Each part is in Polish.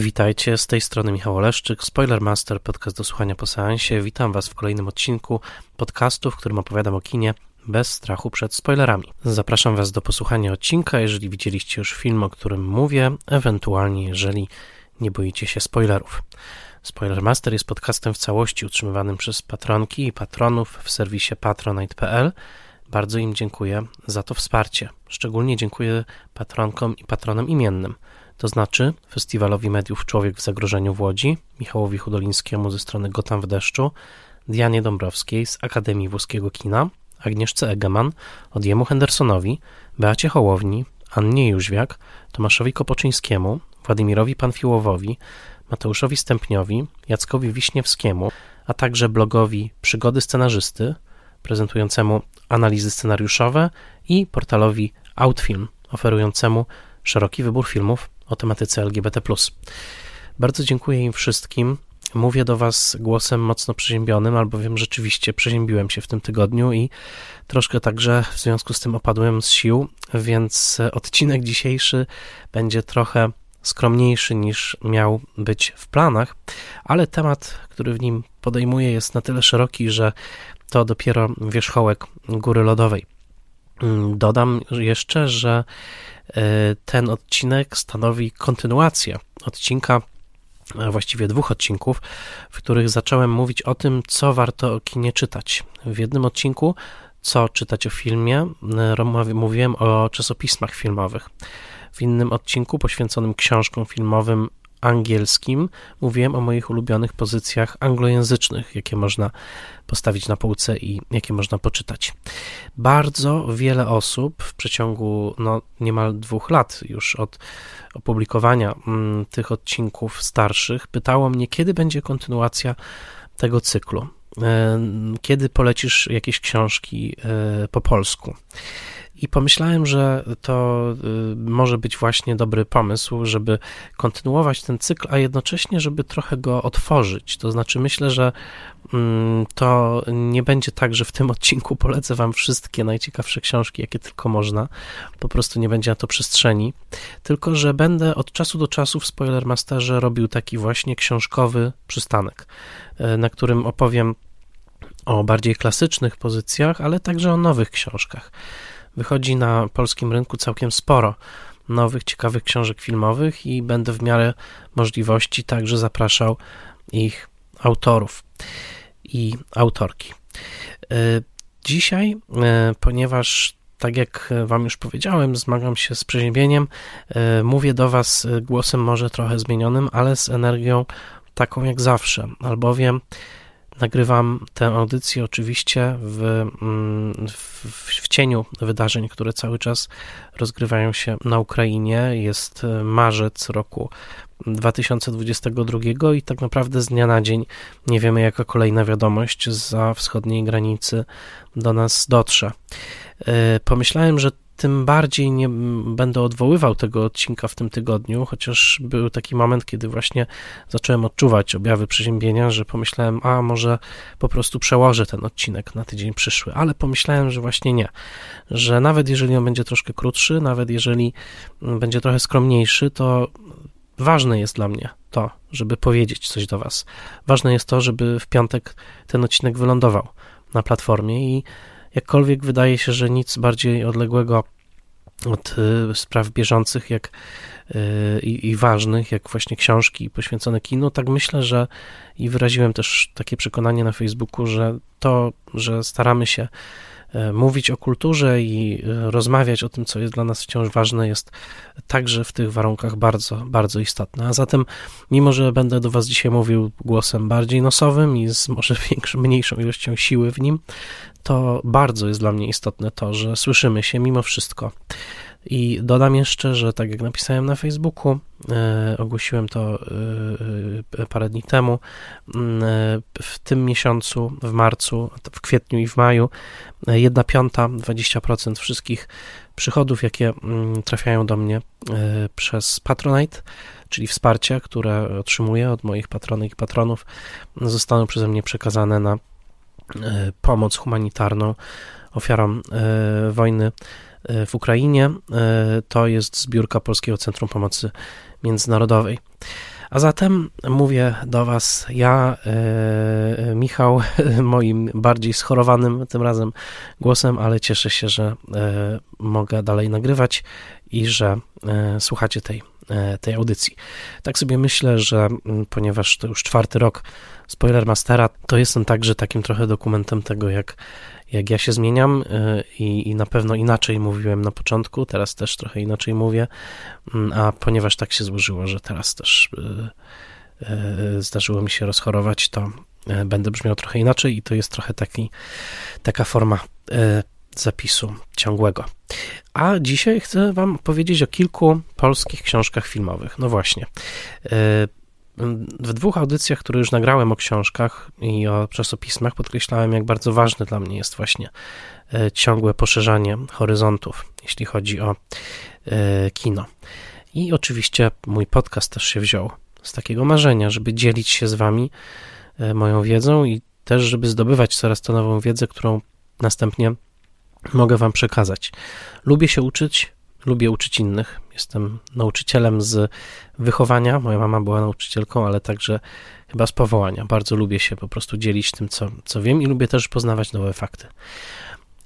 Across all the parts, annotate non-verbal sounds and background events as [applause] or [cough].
Witajcie, z tej strony Michał Oleszczyk, Spoilermaster, podcast do słuchania po seansie. Witam Was w kolejnym odcinku podcastu, w którym opowiadam o kinie bez strachu przed spoilerami. Zapraszam Was do posłuchania odcinka, jeżeli widzieliście już film, o którym mówię, ewentualnie jeżeli nie boicie się spoilerów. Spoilermaster jest podcastem w całości utrzymywanym przez patronki i patronów w serwisie patronite.pl. Bardzo im dziękuję za to wsparcie. Szczególnie dziękuję patronkom i patronom imiennym – to znaczy Festiwalowi Mediów Człowiek w Zagrożeniu w Łodzi, Michałowi Hudolińskiemu ze strony Gotam w deszczu, Dianie Dąbrowskiej z Akademii Włoskiego Kina, Agnieszce Egeman, Odjemu Hendersonowi, Beacie Hołowni, Annie Jóźwiak, Tomaszowi Kopoczyńskiemu, Władimirowi Panfiłowowi, Mateuszowi Stępniowi, Jackowi Wiśniewskiemu, a także blogowi Przygody Scenarzysty, prezentującemu analizy scenariuszowe i portalowi Outfilm, oferującemu szeroki wybór filmów o tematyce LGBT. Bardzo dziękuję im wszystkim. Mówię do Was głosem mocno przeziębionym, albowiem rzeczywiście przeziębiłem się w tym tygodniu i troszkę także w związku z tym opadłem z sił, więc odcinek dzisiejszy będzie trochę skromniejszy niż miał być w planach, ale temat, który w nim podejmuję, jest na tyle szeroki, że to dopiero wierzchołek góry lodowej. Dodam jeszcze, że ten odcinek stanowi kontynuację odcinka, a właściwie dwóch odcinków, w których zacząłem mówić o tym, co warto o kinie czytać. W jednym odcinku, co czytać o filmie, e, mówiłem o czasopismach filmowych. W innym odcinku poświęconym książkom filmowym angielskim mówiłem o moich ulubionych pozycjach anglojęzycznych, jakie można postawić na półce i jakie można poczytać. Bardzo wiele osób w przeciągu no, niemal dwóch lat już od opublikowania mm, tych odcinków starszych pytało mnie, kiedy będzie kontynuacja tego cyklu. E, kiedy polecisz jakieś książki e, po polsku? I pomyślałem, że to y, może być właśnie dobry pomysł, żeby kontynuować ten cykl, a jednocześnie, żeby trochę go otworzyć. To znaczy, myślę, że mm, to nie będzie tak, że w tym odcinku polecę Wam wszystkie najciekawsze książki, jakie tylko można. Po prostu nie będzie na to przestrzeni. Tylko, że będę od czasu do czasu w Spoilermasterze robił taki właśnie książkowy przystanek, y, na którym opowiem o bardziej klasycznych pozycjach, ale także o nowych książkach wychodzi na polskim rynku całkiem sporo nowych, ciekawych książek filmowych i będę w miarę możliwości także zapraszał ich autorów i autorki. E, dzisiaj, e, ponieważ tak jak Wam już powiedziałem, zmagam się z przeziębieniem, e, mówię do Was głosem może trochę zmienionym, ale z energią taką jak zawsze, albowiem Nagrywam tę audycję oczywiście w, mm, w, w, cieniu wydarzeń, które cały czas rozgrywają się na Ukrainie. Jest e, marzec roku 2022 i tak naprawdę z dnia na dzień nie wiemy, jaka kolejna wiadomość za wschodniej granicy do nas dotrze. E, pomyślałem, że tym bardziej nie będę odwoływał tego odcinka w tym tygodniu, chociaż był taki moment, kiedy właśnie zacząłem odczuwać objawy przeziębienia, że pomyślałem, a może po prostu przełożę ten odcinek na tydzień przyszły, ale pomyślałem, że właśnie nie, że nawet jeżeli on będzie troszkę krótszy, nawet jeżeli będzie trochę skromniejszy, to ważne jest dla mnie to, żeby powiedzieć coś do Was. Ważne jest to, żeby w piątek ten odcinek wylądował na platformie i jakkolwiek wydaje się, że nic bardziej odległego od y, spraw bieżących jak, y, i, i, ważnych, jak właśnie książki poświęcone kinu, tak myślę, że i wyraziłem też takie przekonanie na Facebooku, że to, że staramy się E, mówić o kulturze i rozmawiać o tym, co jest dla nas wciąż ważne, jest także w tych warunkach bardzo, bardzo istotne. A zatem, mimo że będę do Was dzisiaj mówił głosem bardziej nosowym i z może [laughs] większą, mniejszą ilością siły w nim, to bardzo jest dla mnie istotne to, że słyszymy się mimo wszystko. I dodam jeszcze, że tak jak napisałem na Facebooku, e, ogłosiłem to e, e, parę dni temu, mm, w tym miesiącu, w marcu, w kwietniu i w maju, 1 piąta, 20% wszystkich przychodów, jakie mm, trafiają do mnie przez Patronite, czyli wsparcie, które otrzymuję od moich patronek i patronów, zostaną przeze mnie przekazane na pomoc humanitarną ofiarom wojny E, w Ukrainie. E, to jest zbiórka Polskiego Centrum Pomocy Międzynarodowej. A zatem mówię do Was ja, e, Michał, [laughs] moim bardziej schorowanym tym razem głosem, ale cieszę się, że e, mogę dalej nagrywać i że e, słuchacie tej, e, tej audycji. Tak sobie myślę, że ponieważ to już czwarty rok Spoilermastera, to jestem także takim trochę dokumentem tego, jak jak ja się zmieniam y, i, i na pewno inaczej mówiłem na początku, teraz też trochę inaczej mówię, mm, a ponieważ tak się złożyło, że teraz też y, y, zdarzyło mi się rozchorować, to będę brzmiał trochę inaczej i to jest trochę taki, taka forma zapisu ciągłego. A dzisiaj chcę Wam powiedzieć o kilku polskich książkach filmowych. No właśnie. W dwóch audycjach, które już nagrałem o książkach i o czasopismach, podkreślałem, jak bardzo ważne dla mnie jest właśnie e, ciągłe poszerzanie horyzontów, jeśli chodzi o e, kino. I oczywiście mój podcast też się wziął z takiego marzenia, żeby dzielić się z Wami e, moją wiedzą i też, żeby zdobywać coraz to nową wiedzę, którą następnie mogę Wam przekazać. Lubię się uczyć, lubię uczyć innych. Jestem nauczycielem z wychowania. Moja mama była nauczycielką, ale także chyba z powołania. Bardzo lubię się po prostu dzielić tym, co, co wiem i lubię też poznawać nowe fakty.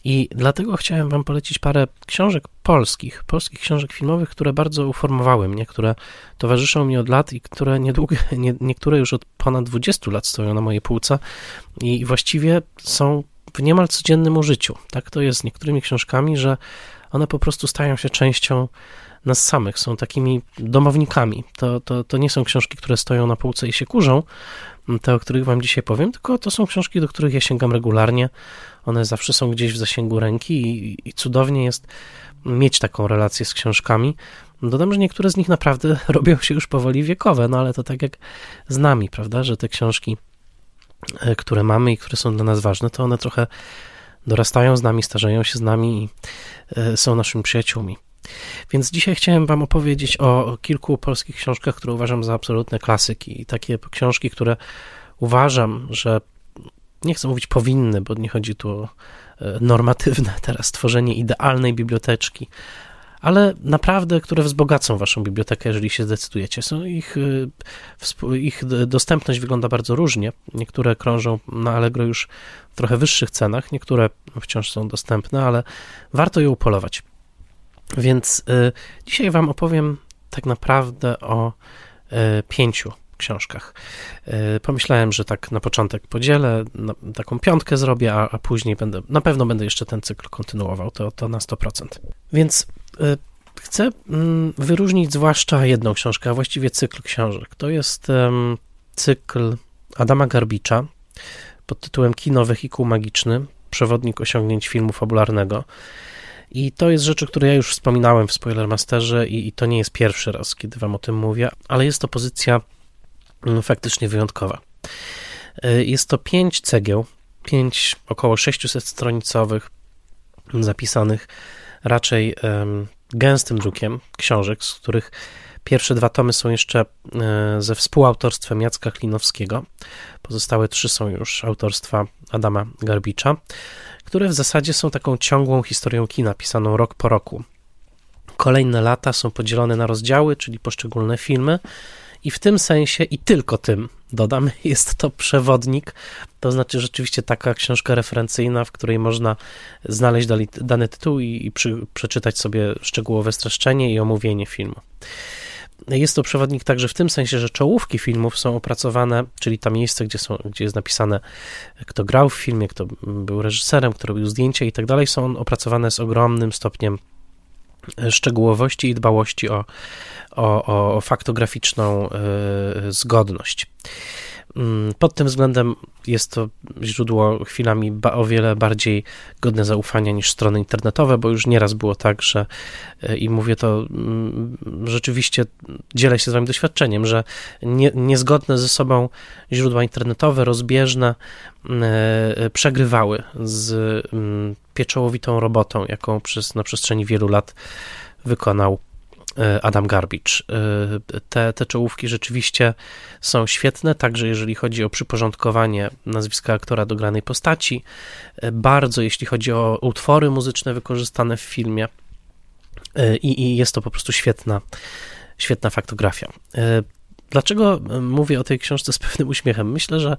I dlatego chciałem Wam polecić parę książek polskich, polskich książek filmowych, które bardzo uformowały mnie, które towarzyszą mi od lat i które niedługo, [laughs] nie, niektóre już od ponad 20 lat stoją na mojej półce i właściwie są w niemal codziennym użyciu. Tak to jest z niektórymi książkami, że one po prostu stają się częścią nas samych, są takimi domownikami. To, to, to nie są książki, które stoją na półce i się kurzą, te, o których Wam dzisiaj powiem, tylko to są książki, do których ja sięgam regularnie. One zawsze są gdzieś w zasięgu ręki i, i cudownie jest mieć taką relację z książkami. Dodam, że niektóre z nich naprawdę [laughs] robią się już powoli wiekowe, no ale to tak jak z nami, prawda, że te książki, e, które mamy i które są dla nas ważne, to one trochę dorastają z nami, starzeją się z nami i e, są naszymi przyjaciółmi. Więc dzisiaj chciałem Wam opowiedzieć o kilku polskich książkach, które uważam za absolutne klasyki i takie książki, które uważam, że nie chcę mówić powinny, bo nie chodzi tu o e, normatywne [laughs] teraz tworzenie idealnej biblioteczki, ale naprawdę, które wzbogacą waszą bibliotekę, jeżeli się zdecydujecie. Są ich, y, ich dostępność wygląda bardzo różnie. Niektóre krążą na Allegro już w trochę wyższych cenach, niektóre wciąż są dostępne, ale warto je upolować. Więc y, dzisiaj wam opowiem tak naprawdę o y, pięciu książkach. Pomyślałem, że tak na początek podzielę, taką piątkę zrobię, a, a, później będę, na pewno będę jeszcze ten cykl kontynuował, to, to na 100%. Więc chcę mm, wyróżnić zwłaszcza jedną książkę, a właściwie cykl książek. To jest cykl Adama Garbicza pod tytułem Kino Wehikuł Magiczny, przewodnik osiągnięć filmu fabularnego. I to jest rzecz, o której ja już wspominałem w Spoilermasterze i, i to nie jest pierwszy raz, kiedy wam o tym mówię, ale jest to pozycja mm, faktycznie wyjątkowa. Y, jest to pięć cegieł, pięć około 600 stronicowych zapisanych raczej gęstym drukiem książek, z których pierwsze dwa tomy są jeszcze e, ze współautorstwem Jacka Klinowskiego. Pozostałe trzy są już autorstwa Adama Garbicza, które w zasadzie są taką ciągłą historią kina, pisaną rok po roku. Kolejne lata są podzielone na rozdziały, czyli poszczególne filmy, i w tym sensie, i tylko tym, dodam, [laughs] jest to przewodnik, to znaczy rzeczywiście taka książka referencyjna, w której można znaleźć dany tytuł i, i przy, przeczytać sobie szczegółowe streszczenie i omówienie filmu. Jest to przewodnik także w tym sensie, że czołówki filmów są opracowane, czyli to miejsce, gdzie, są, gdzie jest napisane, kto grał w filmie, kto był reżyserem, kto robił zdjęcia i tak dalej, są opracowane z ogromnym stopniem szczegółowości i dbałości o, o, o faktograficzną y, zgodność. Mm, pod tym względem jest to źródło chwilami o wiele bardziej godne zaufania niż strony internetowe, bo już nieraz było tak, że y, i mówię to mm, rzeczywiście, dzielę się z Wami doświadczeniem, że nie, niezgodne ze sobą źródła internetowe, rozbieżne, y, przegrywały z mm, pieczołowitą robotą, jaką przez, na przestrzeni wielu lat wykonał e, Adam Garbicz. E, te, te czołówki rzeczywiście są świetne, także jeżeli chodzi o przyporządkowanie nazwiska aktora do granej postaci, e, bardzo jeśli chodzi o utwory muzyczne wykorzystane w filmie i, i jest to po prostu świetna, świetna faktografia. Dlaczego mówię o tej książce z pewnym uśmiechem? Myślę, że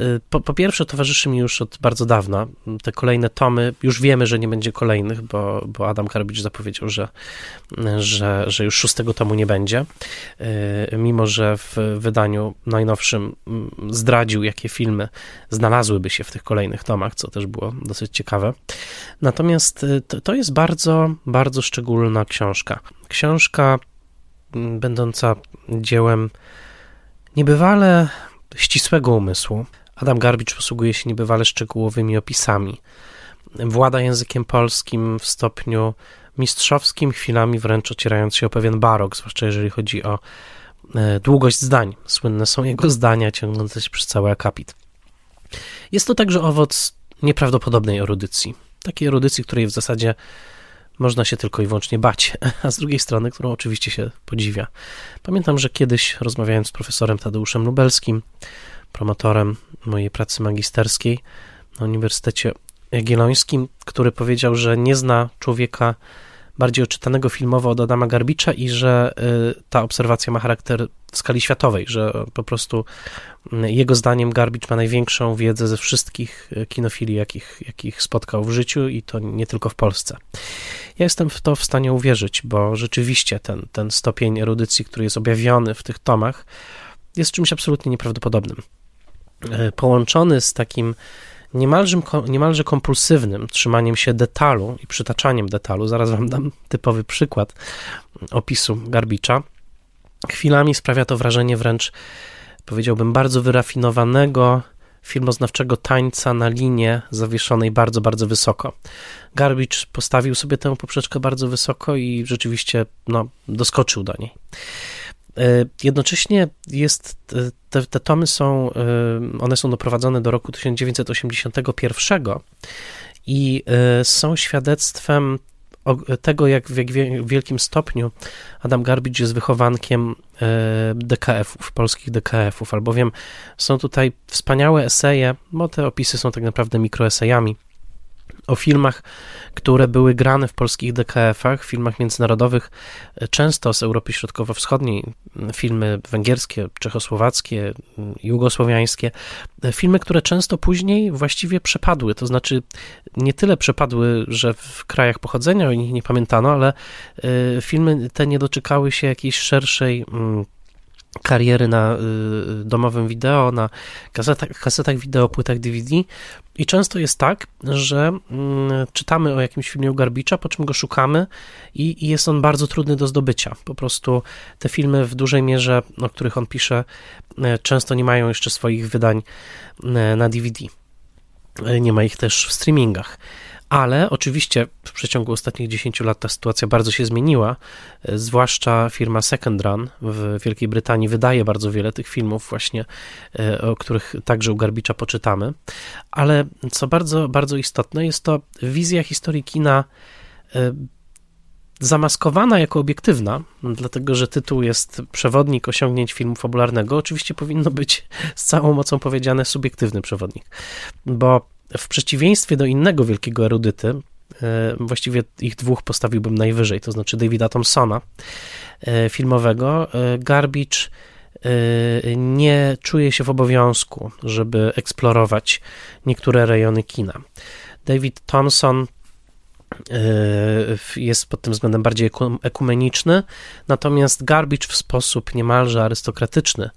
y, po, po, pierwsze towarzyszy mi już od bardzo dawna. Te kolejne tomy, już wiemy, że nie będzie kolejnych, bo, bo Adam Karbicz zapowiedział, że, że, że już szóstego tomu nie będzie. Y, mimo, że w wydaniu najnowszym zdradził, jakie filmy znalazłyby się w tych kolejnych tomach, co też było dosyć ciekawe. Natomiast to, to jest bardzo, bardzo szczególna książka. Książka będąca dziełem niebywale ścisłego umysłu. Adam Garbicz posługuje się niebywale szczegółowymi opisami. Włada językiem polskim w stopniu mistrzowskim, chwilami wręcz ocierając się o pewien barok, zwłaszcza jeżeli chodzi o e, długość zdań. Słynne są jego zdania ciągnące się przez cały akapit. Jest to także owoc nieprawdopodobnej erudycji. Takiej erudycji, której w zasadzie można się tylko i wyłącznie bać, [laughs] a z drugiej strony, którą oczywiście się podziwia. Pamiętam, że kiedyś rozmawiając z profesorem Tadeuszem Lubelskim, promotorem mojej pracy magisterskiej na Uniwersytecie Jagiellońskim, który powiedział, że nie zna człowieka bardziej oczytanego filmowo od Adama Garbicza i że y, ta obserwacja ma charakter w skali światowej, że po prostu y, jego zdaniem Garbicz ma największą wiedzę ze wszystkich y, kinofilii, jakich, jakich spotkał w życiu i to nie tylko w Polsce. Ja jestem w to w stanie uwierzyć, bo rzeczywiście ten, ten stopień erudycji, który jest objawiony w tych tomach, jest czymś absolutnie nieprawdopodobnym. Połączony z takim niemalże, niemalże kompulsywnym trzymaniem się detalu i przytaczaniem detalu. Zaraz wam dam typowy przykład opisu Garbicza. Chwilami sprawia to wrażenie wręcz, powiedziałbym, bardzo wyrafinowanego filmoznawczego tańca na linie zawieszonej bardzo, bardzo wysoko. Garbicz postawił sobie tę poprzeczkę bardzo wysoko i rzeczywiście no, doskoczył do niej. E, jednocześnie jest, e, te, te tomy są, e, one są doprowadzone do roku 1981 i są świadectwem tego, jak w wielkim stopniu Adam Garbicz jest wychowankiem DKF-ów, polskich DKF-ów, albowiem są tutaj wspaniałe eseje, bo te opisy są tak naprawdę mikroesejami o filmach, które były grane w polskich DKF-ach, filmach międzynarodowych, często z Europy Środkowo-Wschodniej, filmy węgierskie, czechosłowackie, jugosłowiańskie, filmy, które często później właściwie przepadły, to znaczy nie tyle przepadły, że w krajach pochodzenia o nich nie pamiętano, ale e, filmy te nie doczekały się jakiejś szerszej kariery na y, domowym wideo, na kasetach, kasetach wideo, płytach DVD i często jest tak, że mm, czytamy o jakimś filmie u Garbicza, po czym go szukamy i, i jest on bardzo trudny do zdobycia. Po prostu te filmy w dużej mierze, o których on pisze, e, często nie mają jeszcze swoich wydań e, na DVD. E, nie ma ich też w streamingach ale oczywiście w przeciągu ostatnich 10 lat ta sytuacja bardzo się zmieniła, e, zwłaszcza firma Second Run w Wielkiej Brytanii wydaje bardzo wiele tych filmów właśnie, e, o których także u Garbicza poczytamy, ale co bardzo, bardzo istotne jest to wizja historii kina e, zamaskowana jako obiektywna, dlatego że tytuł jest Przewodnik osiągnięć filmu fabularnego, oczywiście powinno być z całą mocą powiedziane subiektywny przewodnik, bo w przeciwieństwie do innego wielkiego erudyty, e, właściwie ich dwóch postawiłbym najwyżej, to znaczy Davida Thompsona e, filmowego, e, Garbage nie czuje się w obowiązku, żeby eksplorować niektóre rejony kina. David Thompson jest pod tym względem bardziej ekumeniczny, natomiast Garbage w sposób niemalże arystokratyczny,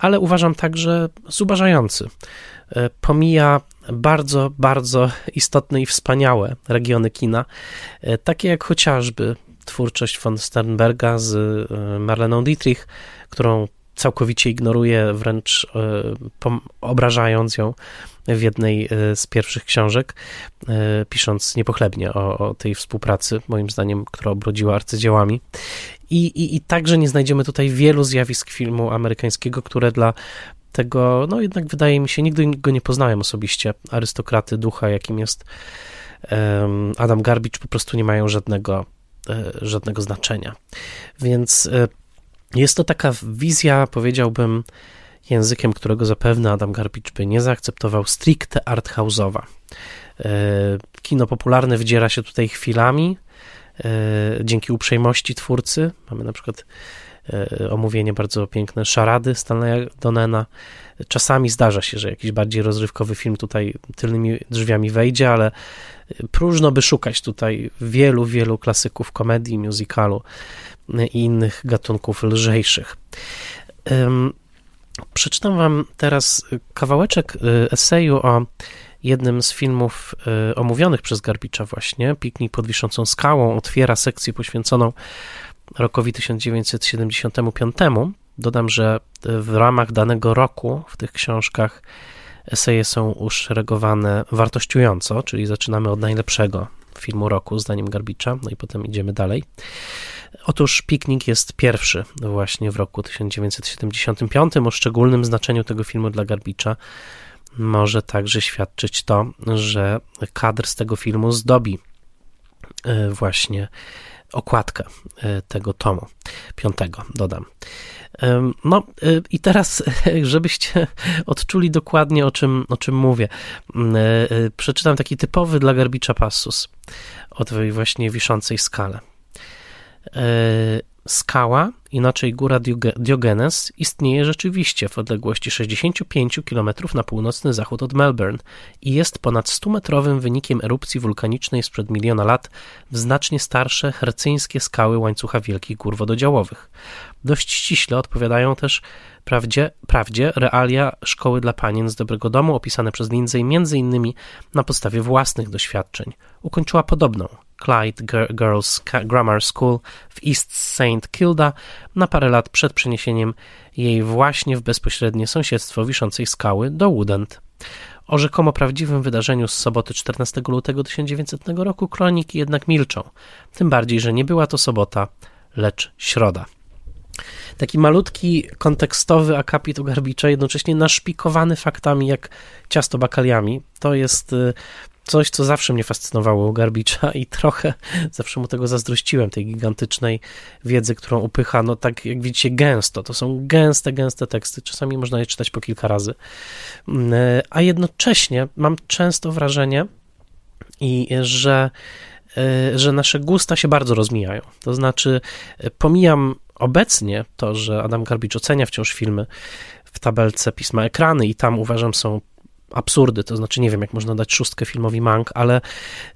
ale uważam także zubażający. Pomija bardzo, bardzo istotne i wspaniałe regiony kina, e, takie jak chociażby twórczość von Sternberga z e, Marleną Dietrich, którą całkowicie ignoruje, wręcz e, obrażając ją w jednej z pierwszych książek, pisząc niepochlebnie o, o tej współpracy, moim zdaniem, która obrodziła arcydziełami. I, i, I także nie znajdziemy tutaj wielu zjawisk filmu amerykańskiego, które dla tego, no jednak wydaje mi się, nigdy go nie poznałem osobiście, arystokraty ducha, jakim jest Adam Garbicz, po prostu nie mają żadnego, e, żadnego znaczenia. Więc e, jest to taka wizja, powiedziałbym, językiem, którego zapewne Adam Garbicz by nie zaakceptował, stricte arthouse'owa. E, kino popularne wdziera się tutaj chwilami, dzięki uprzejmości twórcy. Mamy na przykład omówienie bardzo piękne szarady Stanleya Donena. Czasami zdarza się, że jakiś bardziej rozrywkowy film tutaj tylnymi drzwiami wejdzie, ale próżno by szukać tutaj wielu, wielu klasyków komedii, musicalu i innych gatunków lżejszych. Przeczytam Wam teraz kawałeczek eseju o jednym z filmów omówionych przez Garbicza właśnie. Piknik pod wiszącą skałą otwiera sekcję poświęconą rokowi 1975. Dodam, że w ramach danego roku w tych książkach eseje są uszeregowane wartościująco, czyli zaczynamy od najlepszego filmu roku, zdaniem Garbicza, no i potem idziemy dalej. Otóż Piknik jest pierwszy właśnie w roku 1975. O szczególnym znaczeniu tego filmu dla Garbicza może także świadczyć to, że kadr z tego filmu zdobi e, właśnie okładkę e, tego tomu, piątego, dodam. No i teraz, [laughs] żebyście odczuli dokładnie o czym, o czym mówię, e, przeczytam taki typowy dla Garbicza passus o tej właśnie wiszącej skale. Skała, inaczej góra Diogenes, istnieje rzeczywiście w odległości 65 km na północny zachód od Melbourne i jest ponad 100-metrowym wynikiem erupcji wulkanicznej sprzed miliona lat w znacznie starsze hercyńskie skały łańcucha wielkich gór wododziałowych. Dość ściśle odpowiadają też prawdzie, prawdzie realia szkoły dla panien z dobrego domu opisane przez Lindsay między innymi na podstawie własnych doświadczeń. Ukończyła podobną Clyde Girls Grammar School w East St. Kilda na parę lat przed przeniesieniem jej właśnie w bezpośrednie sąsiedztwo wiszącej skały do Woodend. O rzekomo prawdziwym wydarzeniu z soboty 14 lutego 1900 roku kroniki jednak milczą, tym bardziej, że nie była to sobota, lecz środa. Taki malutki, kontekstowy akapit u Garbicza, jednocześnie naszpikowany faktami jak ciasto bakaliami. To jest y, coś, co zawsze mnie fascynowało Garbicza i trochę [laughs] zawsze mu tego zazdrościłem, tej gigantycznej wiedzy, którą upycha, no tak jak widzicie, gęsto. To są gęste, gęste teksty. Czasami można je czytać po kilka razy. Mm, y, a jednocześnie mam często wrażenie, i że y, że nasze gusta się bardzo rozmijają. To znaczy, pomijam obecnie to, że Adam Garbicz ocenia wciąż filmy w tabelce pisma ekrany i tam uważam są absurdy, to znaczy nie wiem, jak można dać szóstkę filmowi Mank, ale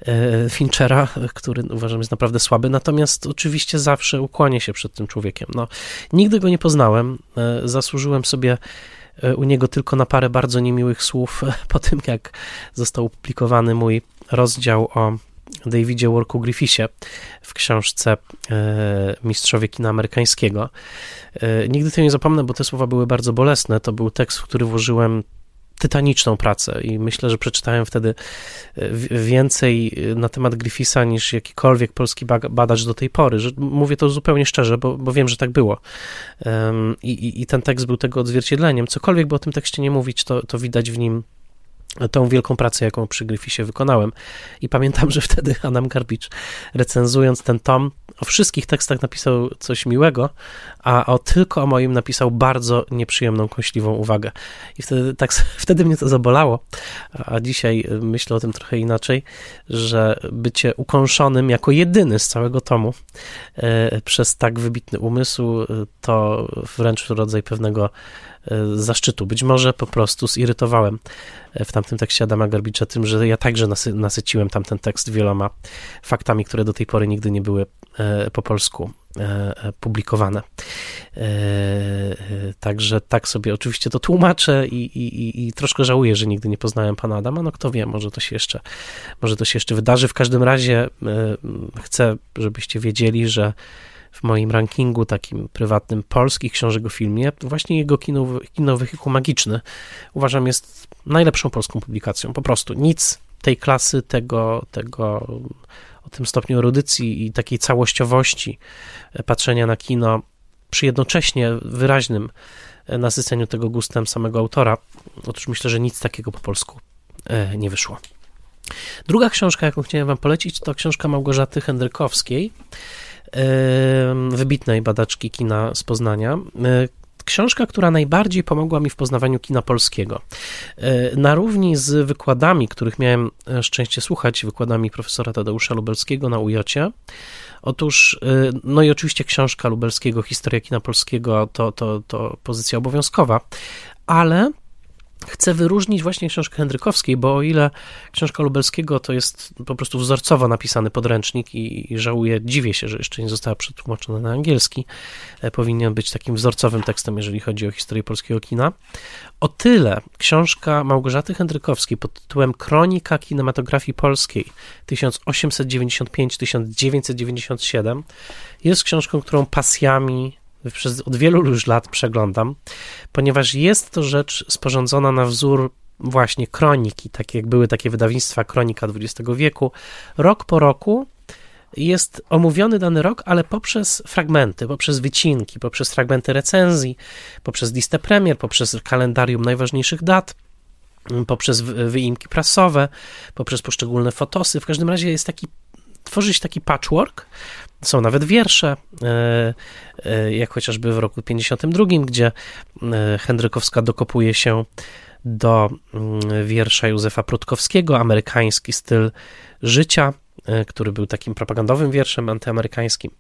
e, Finchera, który uważam jest naprawdę słaby, natomiast oczywiście zawsze ukłonię się przed tym człowiekiem. No, nigdy go nie poznałem, e, zasłużyłem sobie e, u niego tylko na parę bardzo niemiłych słów [laughs] po tym, jak został opublikowany mój rozdział o Davidzie Worku Griffithie w książce Mistrzowie kina amerykańskiego. Nigdy tego nie zapomnę, bo te słowa były bardzo bolesne. To był tekst, w który włożyłem tytaniczną pracę i myślę, że przeczytałem wtedy e, więcej na temat Griffisa niż jakikolwiek polski badacz do tej pory. Mówię to zupełnie szczerze, bo, bo wiem, że tak było. I, i, I ten tekst był tego odzwierciedleniem. Cokolwiek by o tym tekście nie mówić, to, to widać w nim tą wielką pracę, jaką przy Gryfisie wykonałem. I pamiętam, że wtedy Adam Garbicz, recenzując ten tom, o wszystkich tekstach napisał coś miłego, a o tylko o moim napisał bardzo nieprzyjemną, kąśliwą uwagę. I wtedy, tak, [laughs] wtedy mnie to zabolało, a dzisiaj myślę o tym trochę inaczej, że bycie ukąszonym jako jedyny z całego tomu e, przez tak wybitny umysł, e, to wręcz rodzaj pewnego zaszczytu. Być może po prostu zirytowałem e, w tamtym tekście Adama Garbicza tym, że ja także nasy nasyciłem tamten tekst wieloma faktami, które do tej pory nigdy nie były e, po polsku publikowane. Także tak sobie oczywiście to tłumaczę i, i, i troszkę żałuję, że nigdy nie poznałem pana Adama. No kto wie, może to się jeszcze, może to się jeszcze wydarzy. W każdym razie chcę, żebyście wiedzieli, że w moim rankingu takim prywatnym polskich książek o filmie, właśnie jego kino, kino magiczny uważam jest najlepszą polską publikacją. Po prostu nic tej klasy, tego, tego o tym stopniu erudycji i takiej całościowości patrzenia na kino przy jednocześnie wyraźnym nasyceniu tego gustem samego autora. Otóż myślę, że nic takiego po polsku e, nie wyszło. Druga książka, jaką chciałem Wam polecić, to książka Małgorzaty Hendrykowskiej wybitnej badaczki kina z Poznania. E, książka, która najbardziej pomogła mi w poznawaniu kina polskiego. E, na równi z wykładami, których miałem szczęście słuchać, wykładami profesora Tadeusza Lubelskiego na UJOcie Otóż, no i oczywiście książka Lubelskiego, Historia kina polskiego, to, to, to pozycja obowiązkowa, ale chcę wyróżnić właśnie książkę Hendrykowskiej, bo o ile książka Lubelskiego to jest po prostu wzorcowo napisany podręcznik i, i żałuję, dziwię się, że jeszcze nie została przetłumaczona na angielski, e, powinien być takim wzorcowym tekstem, jeżeli chodzi o historię polskiego kina. O tyle książka Małgorzaty Hendrykowskiej pod tytułem Kronika kinematografii polskiej 1895-1997 jest książką, którą pasjami przez, od wielu już lat przeglądam, ponieważ jest to rzecz sporządzona na wzór właśnie kroniki, tak jak były takie wydawnictwa Kronika XX wieku. Rok po roku jest omówiony dany rok, ale poprzez fragmenty, poprzez wycinki, poprzez fragmenty recenzji, poprzez listę premier, poprzez kalendarium najważniejszych dat, poprzez wyimki prasowe, poprzez poszczególne fotosy. W każdym razie jest taki, tworzy się taki patchwork, są nawet wiersze, e, e, jak chociażby w roku 52, gdzie e, Hendrykowska dokopuje się do mm, wiersza Józefa Prutkowskiego, amerykański styl życia, który był takim propagandowym wierszem antyamerykańskim.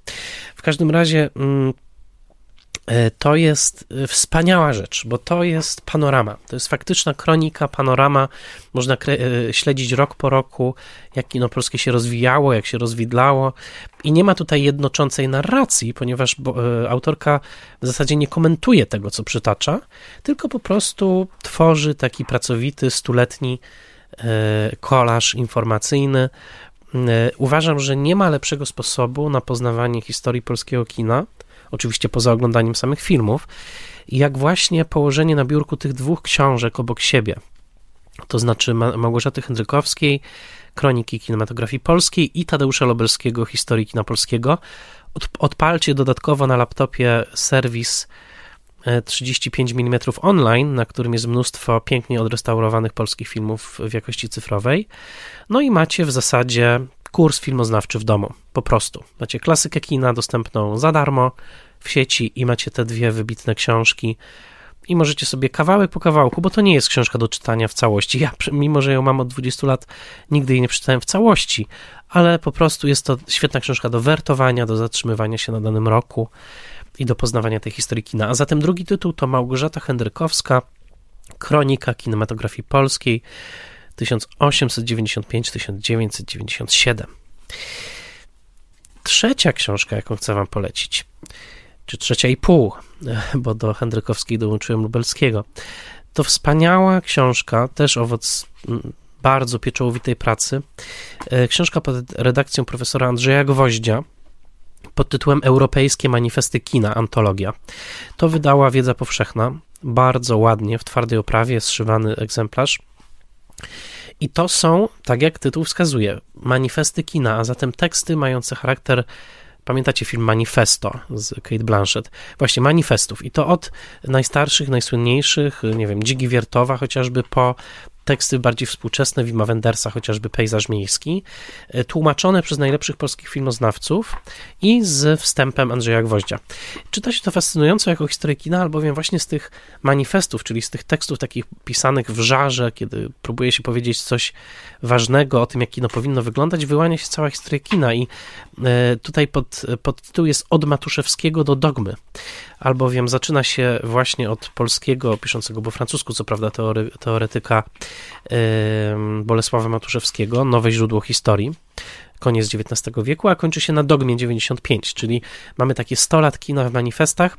W każdym razie mm, to jest e, wspaniała rzecz, bo to jest panorama. To jest faktyczna kronika, panorama. Można e, śledzić rok po roku, jak kino polskie się rozwijało, jak się rozwidlało. I nie ma tutaj jednoczącej narracji, ponieważ autorka w zasadzie nie komentuje tego, co przytacza, tylko po prostu tworzy taki pracowity, stuletni kolaż informacyjny. Uważam, że nie ma lepszego sposobu na poznawanie historii polskiego kina oczywiście poza oglądaniem samych filmów, jak właśnie położenie na biurku tych dwóch książek obok siebie, to znaczy Małgorzaty Hendrykowskiej, Kroniki Kinematografii Polskiej i Tadeusza Lobelskiego, Historii Kina Polskiego. Odpalcie dodatkowo na laptopie serwis 35 e, mm online, na którym jest mnóstwo pięknie odrestaurowanych polskich filmów w jakości cyfrowej. No i macie w zasadzie kurs filmoznawczy w domu, po prostu. Macie klasykę kina dostępną za darmo w sieci i macie te dwie wybitne książki i możecie sobie kawałek po kawałku, bo to nie jest książka do czytania w całości. Ja, [laughs] mimo że ją mam od 20 lat, nigdy jej nie przeczytałem w całości, ale po prostu jest to świetna książka do wertowania, do zatrzymywania się na danym roku i do poznawania tej historii kina. A zatem drugi tytuł to Małgorzata Hendrykowska, Kronika kinematografii polskiej 1895-1997. Trzecia książka, jaką chcę Wam polecić, czy trzecia i pół, [laughs] bo do Hendrykowskiej dołączyłem Lubelskiego. To wspaniała książka, też owoc mm, bardzo pieczołowitej pracy. E, książka pod redakcją profesora Andrzeja Gwoździa pod tytułem Europejskie Manifesty Kina, antologia. To wydała Wiedza Powszechna, bardzo ładnie, w twardej oprawie, zszywany egzemplarz. I to są, tak jak tytuł wskazuje, manifesty kina, a zatem teksty mające charakter Pamiętacie film Manifesto z Kate Blanchett? Właśnie manifestów. I to od najstarszych, najsłynniejszych, nie wiem, Dzigi Wiertowa chociażby, po teksty bardziej współczesne, Wima Wendersa, chociażby Pejzaż Miejski, e, tłumaczone przez najlepszych polskich filmoznawców i z wstępem Andrzeja Gwoździa. Czyta się to fascynująco jako historię kina, albowiem właśnie z tych manifestów, czyli z tych tekstów takich pisanych w żarze, kiedy próbuje się powiedzieć coś ważnego o tym, jak kino powinno wyglądać, wyłania się cała historia kina i e, tutaj pod, pod tytuł jest Od Matuszewskiego do dogmy, albowiem zaczyna się właśnie od polskiego, piszącego po francusku, co prawda teory, teoretyka Bolesława Matuszewskiego, Nowe źródło historii, koniec XIX wieku, a kończy się na Dogmie 95, czyli mamy takie 100 lat kina w manifestach,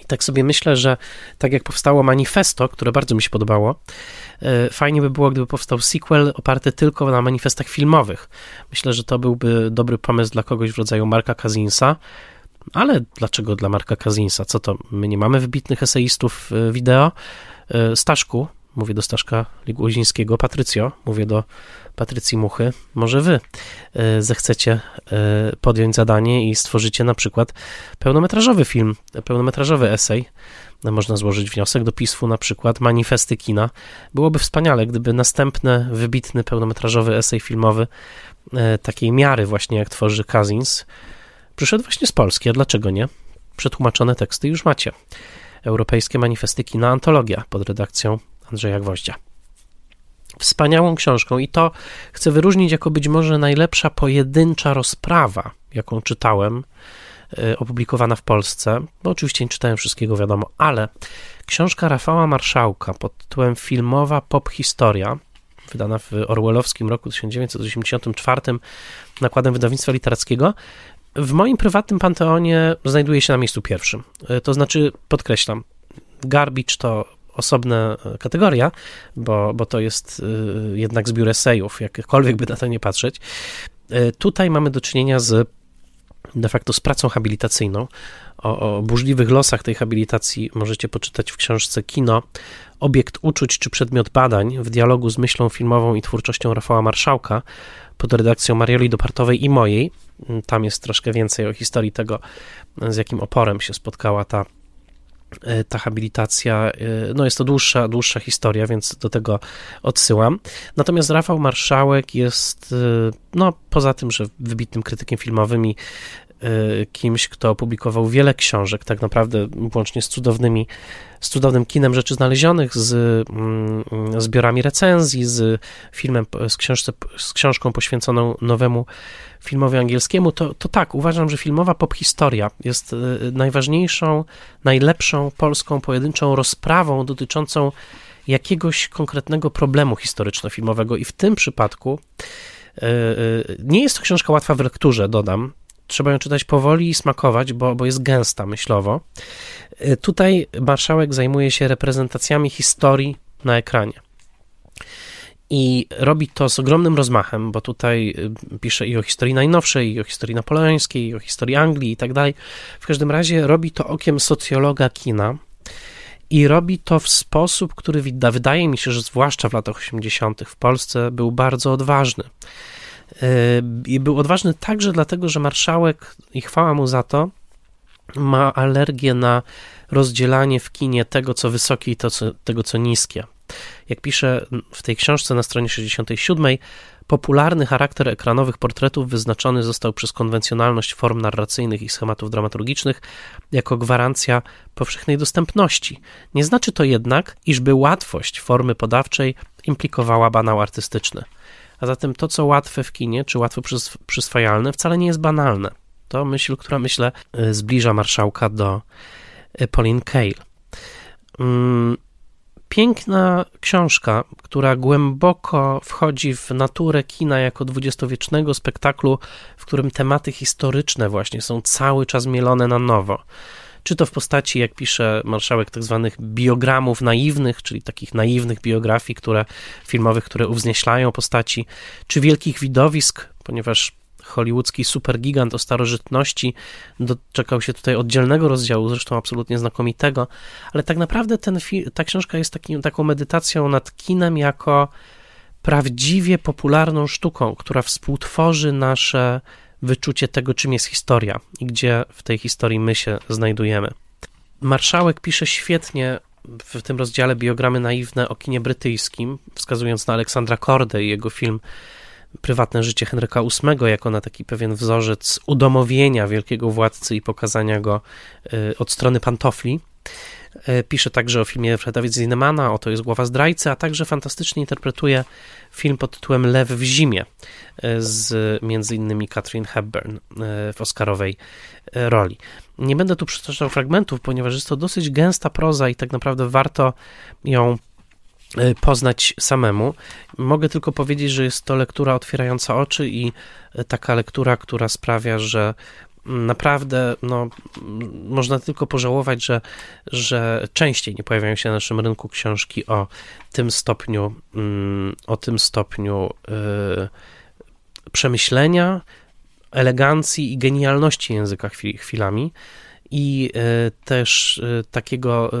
i tak sobie myślę, że tak jak powstało manifesto, które bardzo mi się podobało, e, fajnie by było, gdyby powstał sequel oparty tylko na manifestach filmowych. Myślę, że to byłby dobry pomysł dla kogoś w rodzaju Marka Kazinsa, ale dlaczego dla Marka Kazinsa? Co to? My nie mamy wybitnych eseistów e, wideo. E, Staszku, mówię do Staszka Ligłozińskiego, Patrycjo, mówię do Patrycji Muchy, może wy e, zechcecie podjąć zadanie i stworzycie na przykład pełnometrażowy film, pełnometrażowy esej. Można złożyć wniosek do PISF-u, na przykład manifesty kina. Byłoby wspaniale, gdyby następny wybitny pełnometrażowy esej filmowy takiej miary właśnie jak tworzy Kazins przyszedł właśnie z Polski, a dlaczego nie? Przetłumaczone teksty już macie. Europejskie manifesty kina antologia pod redakcją Andrzeja Gwoździa. wspaniałą książką i to chcę wyróżnić jako być może najlepsza pojedyncza rozprawa, jaką czytałem, y, opublikowana w Polsce, bo oczywiście nie czytałem wszystkiego, wiadomo, ale książka Rafała Marszałka pod tytułem Filmowa Pop Historia, wydana w orwellowskim roku 1984 nakładem wydawnictwa literackiego, w moim prywatnym panteonie znajduje się na miejscu pierwszym. Y, to znaczy, podkreślam, Garbage to osobna kategoria, bo, bo to jest y, jednak zbiór esejów, jakkolwiek by na to nie patrzeć. Tutaj mamy do czynienia z de facto z pracą habilitacyjną. O, o burzliwych losach tej habilitacji możecie poczytać w książce Kino, obiekt uczuć czy przedmiot badań w dialogu z myślą filmową i twórczością Rafała Marszałka pod redakcją Marioli Dopartowej i mojej. Tam jest troszkę więcej o historii tego, z jakim oporem się spotkała ta E, ta habilitacja, e, no jest to dłuższa, dłuższa historia, więc do tego odsyłam. Natomiast Rafał Marszałek jest, e, no poza tym, że wybitnym krytykiem filmowym i kimś, kto opublikował wiele książek, tak naprawdę łącznie z cudownymi, z cudownym kinem rzeczy znalezionych, z mm, zbiorami recenzji, z filmem, z, książce, z książką poświęconą nowemu filmowi angielskiemu, to, to tak, uważam, że filmowa pop historia jest e, najważniejszą, najlepszą polską pojedynczą rozprawą dotyczącą jakiegoś konkretnego problemu historyczno-filmowego i w tym przypadku e, nie jest to książka łatwa w lekturze, dodam. Trzeba ją czytać powoli i smakować, bo, bo jest gęsta myślowo. Tutaj marszałek zajmuje się reprezentacjami historii na ekranie. I robi to z ogromnym rozmachem, bo tutaj y, pisze i o historii najnowszej, i o historii napoleońskiej, i o historii Anglii i tak dalej. W każdym razie robi to okiem socjologa kina i robi to w sposób, który wydaje mi się, że zwłaszcza w latach 80. w Polsce był bardzo odważny. Y, I był odważny także dlatego, że marszałek, i chwała mu za to, ma alergię na rozdzielanie w kinie tego, co wysokie i to, co, tego, co niskie. Jak pisze w tej książce na stronie 67, popularny charakter ekranowych portretów wyznaczony został przez konwencjonalność form narracyjnych i schematów dramaturgicznych jako gwarancja powszechnej dostępności. Nie znaczy to jednak, iżby łatwość formy podawczej implikowała banał artystyczny. A zatem to, co łatwe w kinie, czy łatwo przyswajalne, wcale nie jest banalne. To myśl, która myślę zbliża marszałka do Pauline Kael. Mm, piękna książka, która głęboko wchodzi w naturę kina jako dwudziestowiecznego spektaklu, w którym tematy historyczne właśnie są cały czas mielone na nowo. Czy to w postaci, jak pisze marszałek, tak zwanych biogramów naiwnych, czyli takich naiwnych biografii, które filmowych, które uwznieślają postaci, czy wielkich widowisk, ponieważ hollywoodzki supergigant o starożytności doczekał się tutaj oddzielnego rozdziału, zresztą absolutnie znakomitego, ale tak naprawdę ten, ta książka jest taką medytacją nad kinem jako prawdziwie popularną sztuką, która współtworzy nasze wyczucie tego, czym jest historia i gdzie w tej historii my się znajdujemy. Marszałek pisze świetnie w tym rozdziale biogramy naiwne o kinie brytyjskim, wskazując na Aleksandra Kordę i jego film prywatne życie Henryka VIII jako na taki pewien wzorzec udomowienia wielkiego władcy i pokazania go y, od strony pantofli. Y, pisze także o filmie Freda Zinnemana, oto jest głowa zdrajcy, a także fantastycznie interpretuje film pod tytułem Lew w zimie y, z między innymi Catherine Hepburn w oscarowej roli. Nie będę tu przytaczał fragmentów, ponieważ jest to dosyć gęsta proza i tak naprawdę warto ją poznać samemu. Mogę tylko powiedzieć, że jest to lektura otwierająca oczy i taka lektura, która sprawia, że naprawdę no, można tylko pożałować, że, że częściej nie pojawiają się na naszym rynku książki o tym stopniu, mm, o tym stopniu yy, przemyślenia, elegancji i genialności języka chwilami i e, też e, takiego,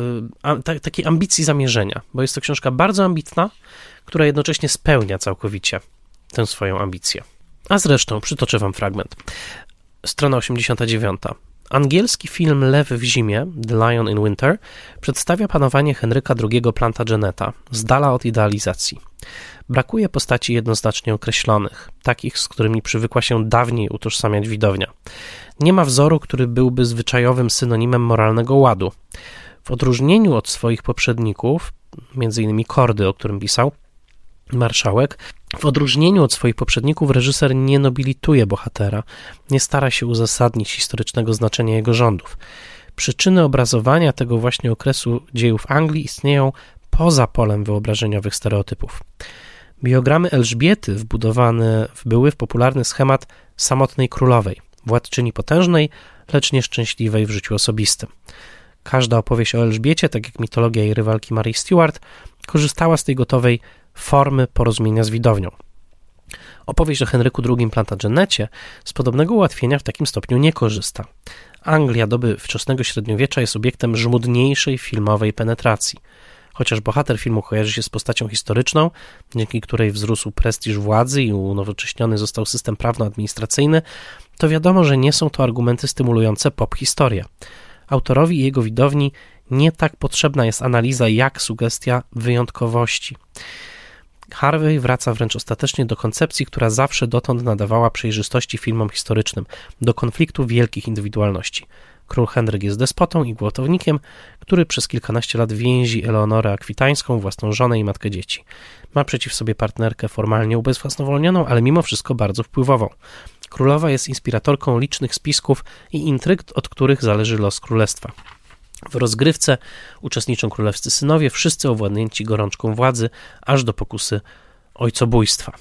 takiej ambicji zamierzenia, bo jest to książka bardzo ambitna, która jednocześnie spełnia całkowicie tę swoją ambicję. A zresztą przytoczę wam fragment. Strona 89. Angielski film Lew w zimie, The Lion in Winter, przedstawia panowanie Henryka II Plantageneta, z dala od idealizacji. Brakuje postaci jednoznacznie określonych, takich, z którymi przywykła się dawniej utożsamiać widownia. Nie ma wzoru, który byłby zwyczajowym synonimem moralnego ładu. W odróżnieniu od swoich poprzedników, innymi Kordy, o którym pisał, marszałek. W odróżnieniu od swoich poprzedników, reżyser nie nobilituje bohatera, nie stara się uzasadnić historycznego znaczenia jego rządów. Przyczyny obrazowania tego właśnie okresu dziejów Anglii istnieją poza polem wyobrażeniowych stereotypów. Biogramy Elżbiety wbudowane były w popularny schemat samotnej królowej, władczyni potężnej, lecz nieszczęśliwej w życiu osobistym. Każda opowieść o Elżbiecie, tak jak mitologia jej rywalki Marii Stuart, korzystała z tej gotowej formy porozumienia z widownią. Opowieść o Henryku II Plantagenecie z podobnego ułatwienia w takim stopniu nie korzysta. Anglia doby wczesnego średniowiecza jest obiektem żmudniejszej filmowej penetracji. Chociaż bohater filmu kojarzy się z postacią historyczną, dzięki której wzrósł prestiż władzy i unowocześniony został system prawno-administracyjny, to wiadomo, że nie są to argumenty stymulujące pop historię. Autorowi i jego widowni nie tak potrzebna jest analiza jak sugestia wyjątkowości. Harvey wraca wręcz ostatecznie do koncepcji, która zawsze dotąd nadawała przejrzystości filmom historycznym, do konfliktu wielkich indywidualności. Król Henryk jest despotą i gwałtownikiem, który przez kilkanaście lat więzi Eleonorę Akwitańską, własną żonę i matkę dzieci. Ma przeciw sobie partnerkę formalnie ubezwłasnowolnioną, ale mimo wszystko bardzo wpływową. Królowa jest inspiratorką licznych spisków i intryg, od których zależy los królestwa. W rozgrywce uczestniczą królewscy synowie, wszyscy owładnięci gorączką władzy, aż do pokusy ojcobójstwa.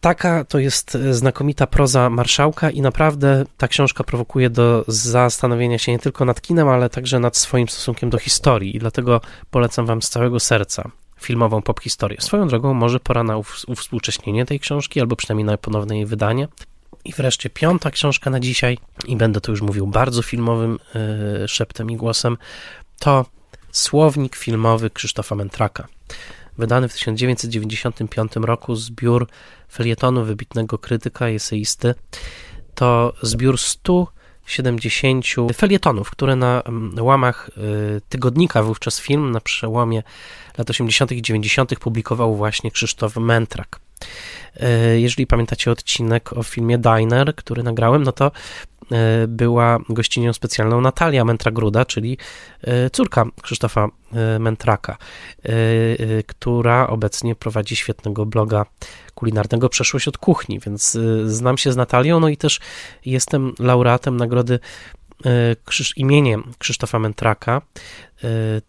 Taka to jest znakomita proza marszałka i naprawdę ta książka prowokuje do zastanowienia się nie tylko nad kinem, ale także nad swoim stosunkiem do historii i dlatego polecam wam z całego serca filmową pop historię. Swoją drogą może pora na uwspółcześnienie tej książki albo przynajmniej na ponowne jej wydanie. I wreszcie piąta książka na dzisiaj, i będę to już mówił bardzo filmowym yy, szeptem i głosem, to Słownik filmowy Krzysztofa Mentraka. Wydany w 1995 roku zbiór felietonu wybitnego krytyka i eseisty. To zbiór 170 felietonów, które na łamach y, tygodnika wówczas film na przełomie lat 80. i 90. publikował właśnie Krzysztof Mentrak. E, jeżeli pamiętacie odcinek o filmie Diner, który nagrałem, no to e, była gościnią specjalną Natalia Mentragruda, czyli e, córka Krzysztofa Mentraka, która obecnie prowadzi świetnego bloga kulinarnego Przeszłość od kuchni, więc znam się z Natalią, no i też jestem laureatem nagrody imieniem Krzysztofa Mentraka.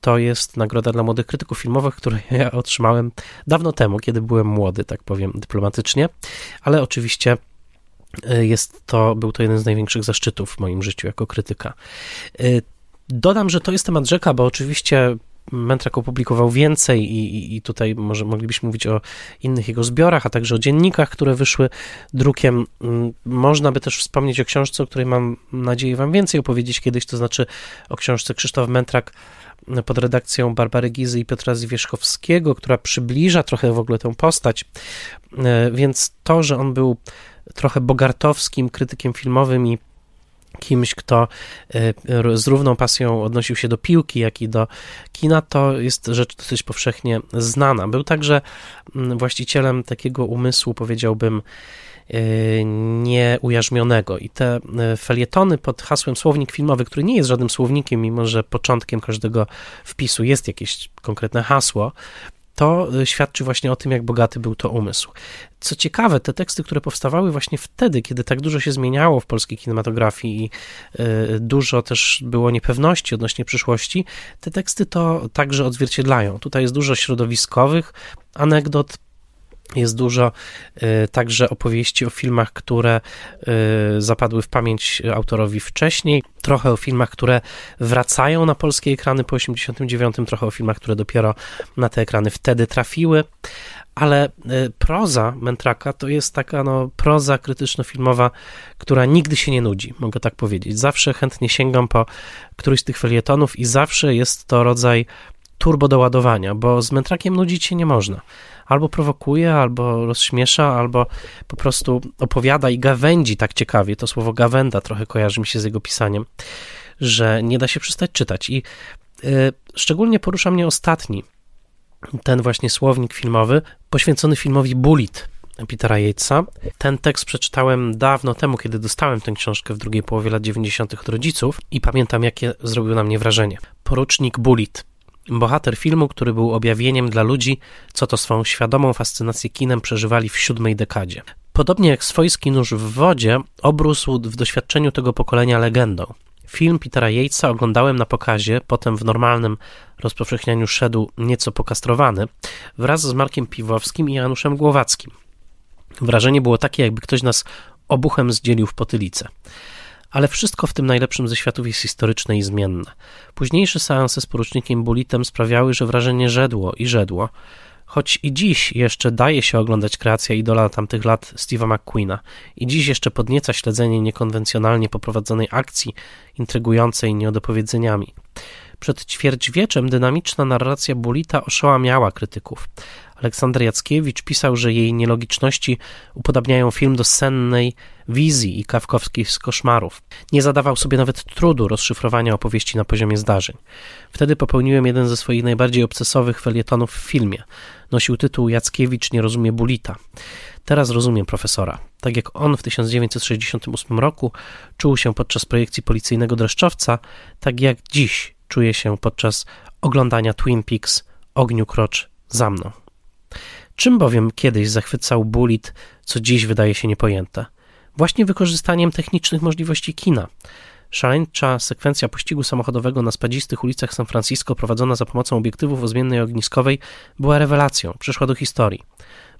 To jest nagroda dla młodych krytyków filmowych, którą [laughs] ja otrzymałem dawno temu, kiedy byłem młody, tak powiem dyplomatycznie, ale oczywiście jest to, był to jeden z największych zaszczytów w moim życiu jako krytyka. Dodam, że to jest temat rzeka, bo oczywiście Mentrak opublikował więcej i, i, tutaj może moglibyśmy mówić o innych jego zbiorach, a także o dziennikach, które wyszły drukiem. Mm, można by też wspomnieć o książce, o której mam nadzieję Wam więcej opowiedzieć kiedyś, to znaczy o książce Krzysztof Mentrak pod redakcją Barbary Gizy i Piotra Zwierzchowskiego, która przybliża trochę w ogóle tę postać. E, więc to, że on był trochę bogartowskim krytykiem filmowym i kimś, kto e, z równą pasją odnosił się do piłki, jak i do kina, to jest rzecz dosyć powszechnie znana. Był także mm, właścicielem takiego umysłu, powiedziałbym, e, nieujarzmionego. I te e, felietony pod hasłem słownik filmowy, który nie jest żadnym słownikiem, mimo że początkiem każdego wpisu jest jakieś konkretne hasło, to y, świadczy właśnie o tym, jak bogaty był to umysł. Co ciekawe, te teksty, które powstawały właśnie wtedy, kiedy tak dużo się zmieniało w polskiej kinematografii i y, dużo też było niepewności odnośnie przyszłości, te teksty to także odzwierciedlają. Tutaj jest dużo środowiskowych anegdot, jest dużo y, także opowieści o filmach, które y, zapadły w pamięć autorowi wcześniej, trochę o filmach, które wracają na polskie ekrany po 89, trochę o filmach, które dopiero na te ekrany wtedy trafiły. Ale y, proza Mentraka to jest taka no, proza krytyczno-filmowa, która nigdy się nie nudzi, mogę tak powiedzieć. Zawsze chętnie sięgam po któryś z tych felietonów i zawsze jest to rodzaj turbo doładowania, bo z Mentrakiem nudzić się nie można albo prowokuje, albo rozśmiesza, albo po prostu opowiada i gawędzi tak ciekawie. To słowo gawenda trochę kojarzy mi się z jego pisaniem, że nie da się przestać czytać. I y, szczególnie porusza mnie ostatni, ten właśnie słownik filmowy, poświęcony filmowi Bullet Petera Yatesa. Ten tekst przeczytałem dawno temu, kiedy dostałem tę książkę w drugiej połowie lat 90. od rodziców i pamiętam, jakie zrobił na mnie wrażenie. Porucznik Bullet Bohater filmu, który był objawieniem dla ludzi, co to swą świadomą fascynację kinem przeżywali w siódmej dekadzie. Podobnie jak swojski nóż w wodzie, obrósł w doświadczeniu tego pokolenia legendą. Film Petera Yatesa oglądałem na pokazie, potem w normalnym rozpowszechnianiu szedł nieco pokastrowany, wraz z Markiem Piwowskim i Januszem Głowackim. Wrażenie było takie, jakby ktoś nas obuchem zdzielił w potylicę. Ale wszystko w tym najlepszym ze światów jest historyczne i zmienne. Późniejsze seanse z porucznikiem Bulitem sprawiały, że wrażenie żedło i żedło, choć i dziś jeszcze daje się oglądać kreacja idola tamtych lat Steve'a McQueena i dziś jeszcze podnieca śledzenie niekonwencjonalnie poprowadzonej akcji, intrygującej nieodopowiedzeniami. Przed ćwierćwieczem dynamiczna narracja Bulita oszałamiała krytyków. Aleksander Jackiewicz pisał, że jej nielogiczności upodabniają film do sennej wizji i kawkowskich koszmarów. Nie zadawał sobie nawet trudu rozszyfrowania opowieści na poziomie zdarzeń. Wtedy popełniłem jeden ze swoich najbardziej obcesowych felietonów w filmie. Nosił tytuł Jackiewicz nie rozumie Bulita. Teraz rozumiem profesora. Tak jak on w 1968 roku czuł się podczas projekcji policyjnego dreszczowca, tak jak dziś czuje się podczas oglądania Twin Peaks Ogniu Krocz za mną. Czym bowiem kiedyś zachwycał Bullitt, co dziś wydaje się niepojęte? Właśnie wykorzystaniem technicznych możliwości kina. Szaleńcza sekwencja pościgu samochodowego na spadzistych ulicach San Francisco prowadzona za pomocą obiektywów o zmiennej ogniskowej była rewelacją, przeszła do historii.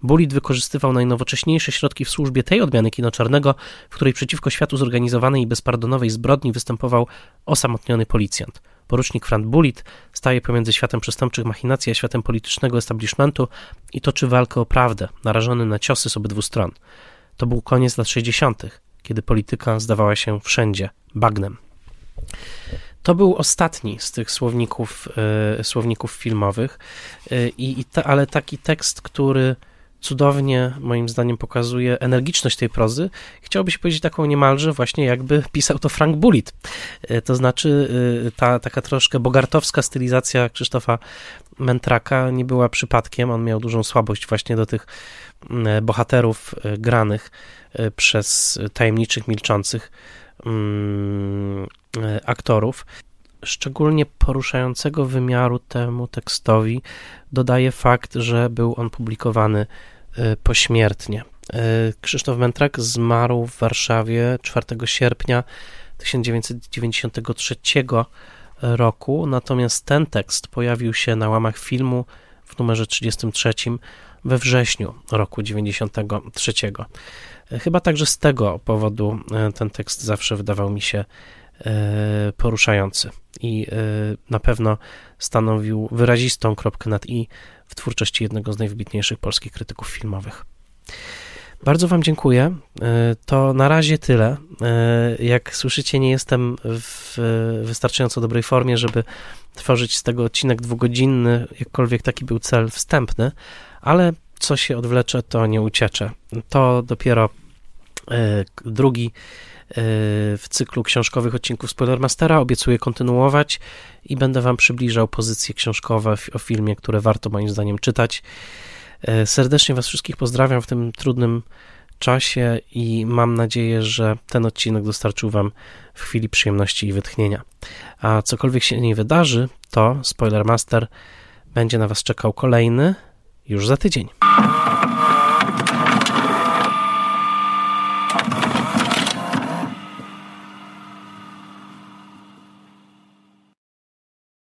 Bullitt wykorzystywał najnowocześniejsze środki w służbie tej odmiany kino czarnego, w której przeciwko światu zorganizowanej i bezpardonowej zbrodni występował osamotniony policjant. Porucznik Frank Bullitt staje pomiędzy światem przestępczych machinacji a światem politycznego establishmentu i toczy walkę o prawdę, narażony na ciosy z obydwu stron. To był koniec lat 60., kiedy polityka zdawała się wszędzie bagnem. To był ostatni z tych słowników, y, słowników filmowych, y, i, te, ale taki tekst, który cudownie, moim zdaniem, pokazuje energiczność tej prozy. Chciałoby się powiedzieć taką niemalże właśnie jakby pisał to Frank Bullitt. E, to znaczy e, ta taka troszkę bogartowska stylizacja Krzysztofa Mentraka nie była przypadkiem. On miał dużą słabość właśnie do tych e, bohaterów granych przez tajemniczych, milczących mm, aktorów szczególnie poruszającego wymiaru temu tekstowi dodaje fakt, że był on publikowany pośmiertnie. Y, Krzysztof Mentrak zmarł w Warszawie 4 sierpnia 1993 roku, natomiast ten tekst pojawił się na łamach filmu w numerze 33 we wrześniu roku 93. Y, chyba także z tego powodu ten tekst zawsze wydawał mi się poruszający i na pewno stanowił wyrazistą kropkę nad i w twórczości jednego z najwybitniejszych polskich krytyków filmowych. Bardzo Wam dziękuję. E, to na razie tyle. E, jak słyszycie, nie jestem w wystarczająco dobrej formie, żeby tworzyć z tego odcinek dwugodzinny, jakkolwiek taki był cel wstępny, ale co się odwlecze, to nie uciecze. To dopiero e, drugi w cyklu książkowych odcinków Spoilermastera. Obiecuję kontynuować i będę Wam przybliżał pozycje książkowe o filmie, które warto moim zdaniem czytać. E, serdecznie Was wszystkich pozdrawiam w tym trudnym czasie i mam nadzieję, że ten odcinek dostarczył Wam w chwili przyjemności i wytchnienia. A cokolwiek się nie wydarzy, to Spoilermaster będzie na Was czekał kolejny już za tydzień.